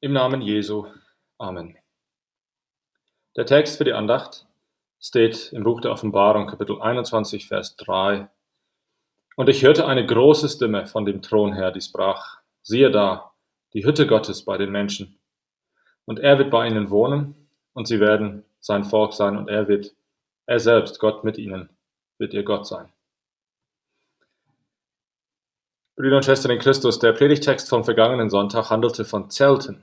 Im Namen Jesu. Amen. Der Text für die Andacht steht im Buch der Offenbarung, Kapitel 21, Vers 3. Und ich hörte eine große Stimme von dem Thron her, die sprach, siehe da, die Hütte Gottes bei den Menschen. Und er wird bei ihnen wohnen, und sie werden sein Volk sein, und er wird, er selbst, Gott mit ihnen, wird ihr Gott sein. Brüder und Schwestern in Christus, der Predigtext vom vergangenen Sonntag handelte von Zelten.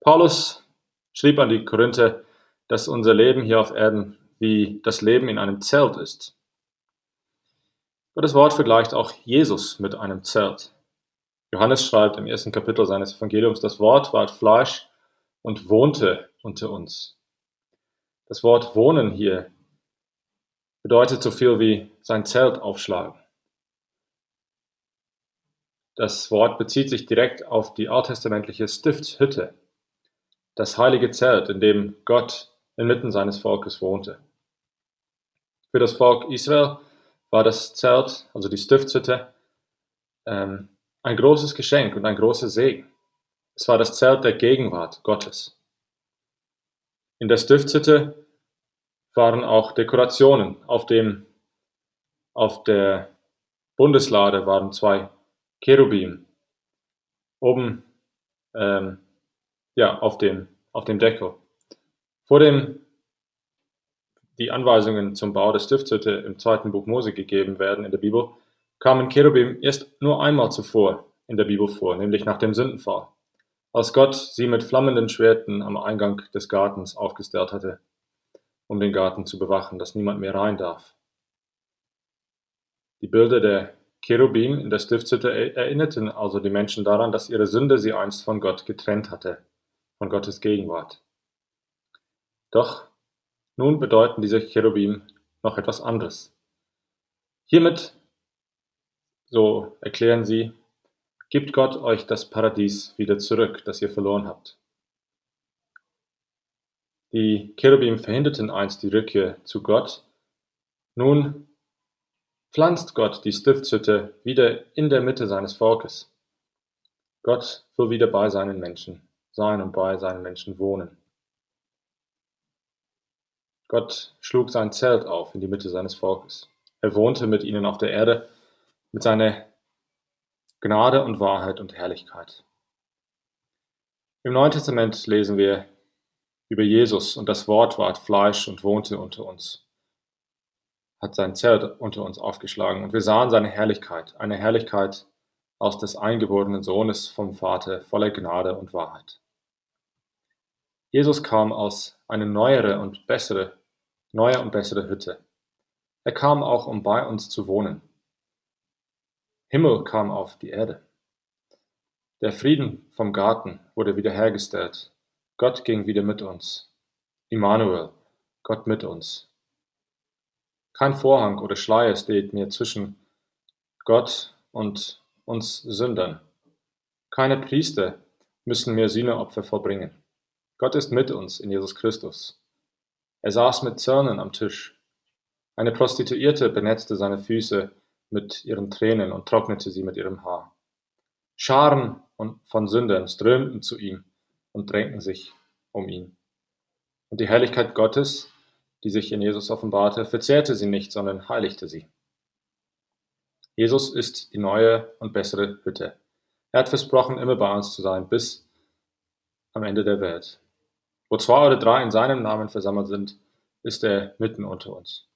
Paulus schrieb an die Korinther, dass unser Leben hier auf Erden wie das Leben in einem Zelt ist. Das Wort vergleicht auch Jesus mit einem Zelt. Johannes schreibt im ersten Kapitel seines Evangeliums, das Wort ward Fleisch und wohnte unter uns. Das Wort wohnen hier bedeutet so viel wie sein Zelt aufschlagen. Das Wort bezieht sich direkt auf die alttestamentliche Stiftshütte, das heilige Zelt, in dem Gott inmitten seines Volkes wohnte. Für das Volk Israel war das Zelt, also die Stiftshütte, ähm, ein großes Geschenk und ein großer Segen. Es war das Zelt der Gegenwart Gottes. In der Stiftshütte waren auch Dekorationen. Auf dem, auf der Bundeslade waren zwei Cherubim. Oben ähm, ja, auf dem, auf dem Deckel. Vor dem die Anweisungen zum Bau der Stiftshütte im zweiten Buch Mose gegeben werden in der Bibel, kamen Cherubim erst nur einmal zuvor in der Bibel vor, nämlich nach dem Sündenfall, als Gott sie mit flammenden Schwerten am Eingang des Gartens aufgestellt hatte, um den Garten zu bewachen, dass niemand mehr rein darf. Die Bilder der Cherubim in der Stiftshütte erinnerten also die Menschen daran, dass ihre Sünde sie einst von Gott getrennt hatte von Gottes Gegenwart. Doch nun bedeuten diese Cherubim noch etwas anderes. Hiermit, so erklären sie, gibt Gott euch das Paradies wieder zurück, das ihr verloren habt. Die Cherubim verhinderten einst die Rückkehr zu Gott. Nun pflanzt Gott die Stiftshütte wieder in der Mitte seines Volkes. Gott will wieder bei seinen Menschen sein und bei seinen Menschen wohnen. Gott schlug sein Zelt auf in die Mitte seines Volkes. Er wohnte mit ihnen auf der Erde mit seiner Gnade und Wahrheit und Herrlichkeit. Im Neuen Testament lesen wir über Jesus und das Wort ward Fleisch und wohnte unter uns, hat sein Zelt unter uns aufgeschlagen und wir sahen seine Herrlichkeit, eine Herrlichkeit aus des eingeborenen Sohnes vom Vater voller Gnade und Wahrheit. Jesus kam aus eine neuere und bessere, neue und bessere Hütte. Er kam auch, um bei uns zu wohnen. Himmel kam auf die Erde. Der Frieden vom Garten wurde wiederhergestellt. Gott ging wieder mit uns. Immanuel, Gott mit uns. Kein Vorhang oder Schleier steht mehr zwischen Gott und uns Sündern. Keine Priester müssen mehr Sühneopfer vollbringen. Gott ist mit uns in Jesus Christus. Er saß mit Zörnern am Tisch. Eine Prostituierte benetzte seine Füße mit ihren Tränen und trocknete sie mit ihrem Haar. Scharen von Sündern strömten zu ihm und drängten sich um ihn. Und die Herrlichkeit Gottes, die sich in Jesus offenbarte, verzehrte sie nicht, sondern heiligte sie. Jesus ist die neue und bessere Hütte. Er hat versprochen, immer bei uns zu sein, bis am Ende der Welt. Wo zwei oder drei in seinem Namen versammelt sind, ist er mitten unter uns.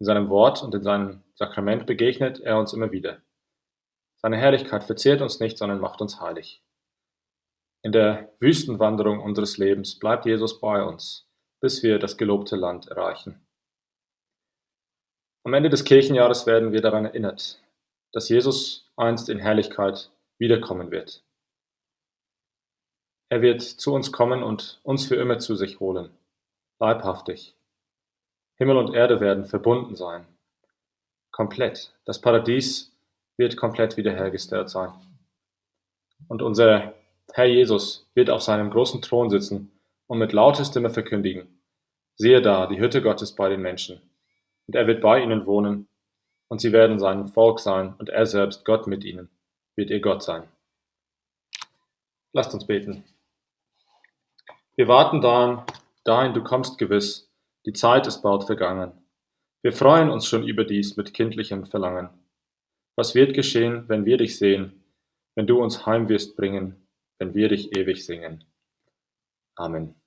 In seinem Wort und in seinem Sakrament begegnet er uns immer wieder. Seine Herrlichkeit verzehrt uns nicht, sondern macht uns heilig. In der Wüstenwanderung unseres Lebens bleibt Jesus bei uns, bis wir das gelobte Land erreichen. Am Ende des Kirchenjahres werden wir daran erinnert, dass Jesus einst in Herrlichkeit wiederkommen wird. Er wird zu uns kommen und uns für immer zu sich holen, leibhaftig. Himmel und Erde werden verbunden sein. Komplett. Das Paradies wird komplett wiederhergestellt sein. Und unser Herr Jesus wird auf seinem großen Thron sitzen und mit lauter Stimme verkündigen, siehe da, die Hütte Gottes bei den Menschen. Und er wird bei ihnen wohnen, und sie werden sein Volk sein, und er selbst, Gott mit ihnen, wird ihr Gott sein. Lasst uns beten. Wir warten dahin, dahin du kommst gewiss, die Zeit ist bald vergangen. Wir freuen uns schon über dies mit kindlichem Verlangen. Was wird geschehen, wenn wir dich sehen, wenn du uns heim wirst bringen, wenn wir dich ewig singen? Amen.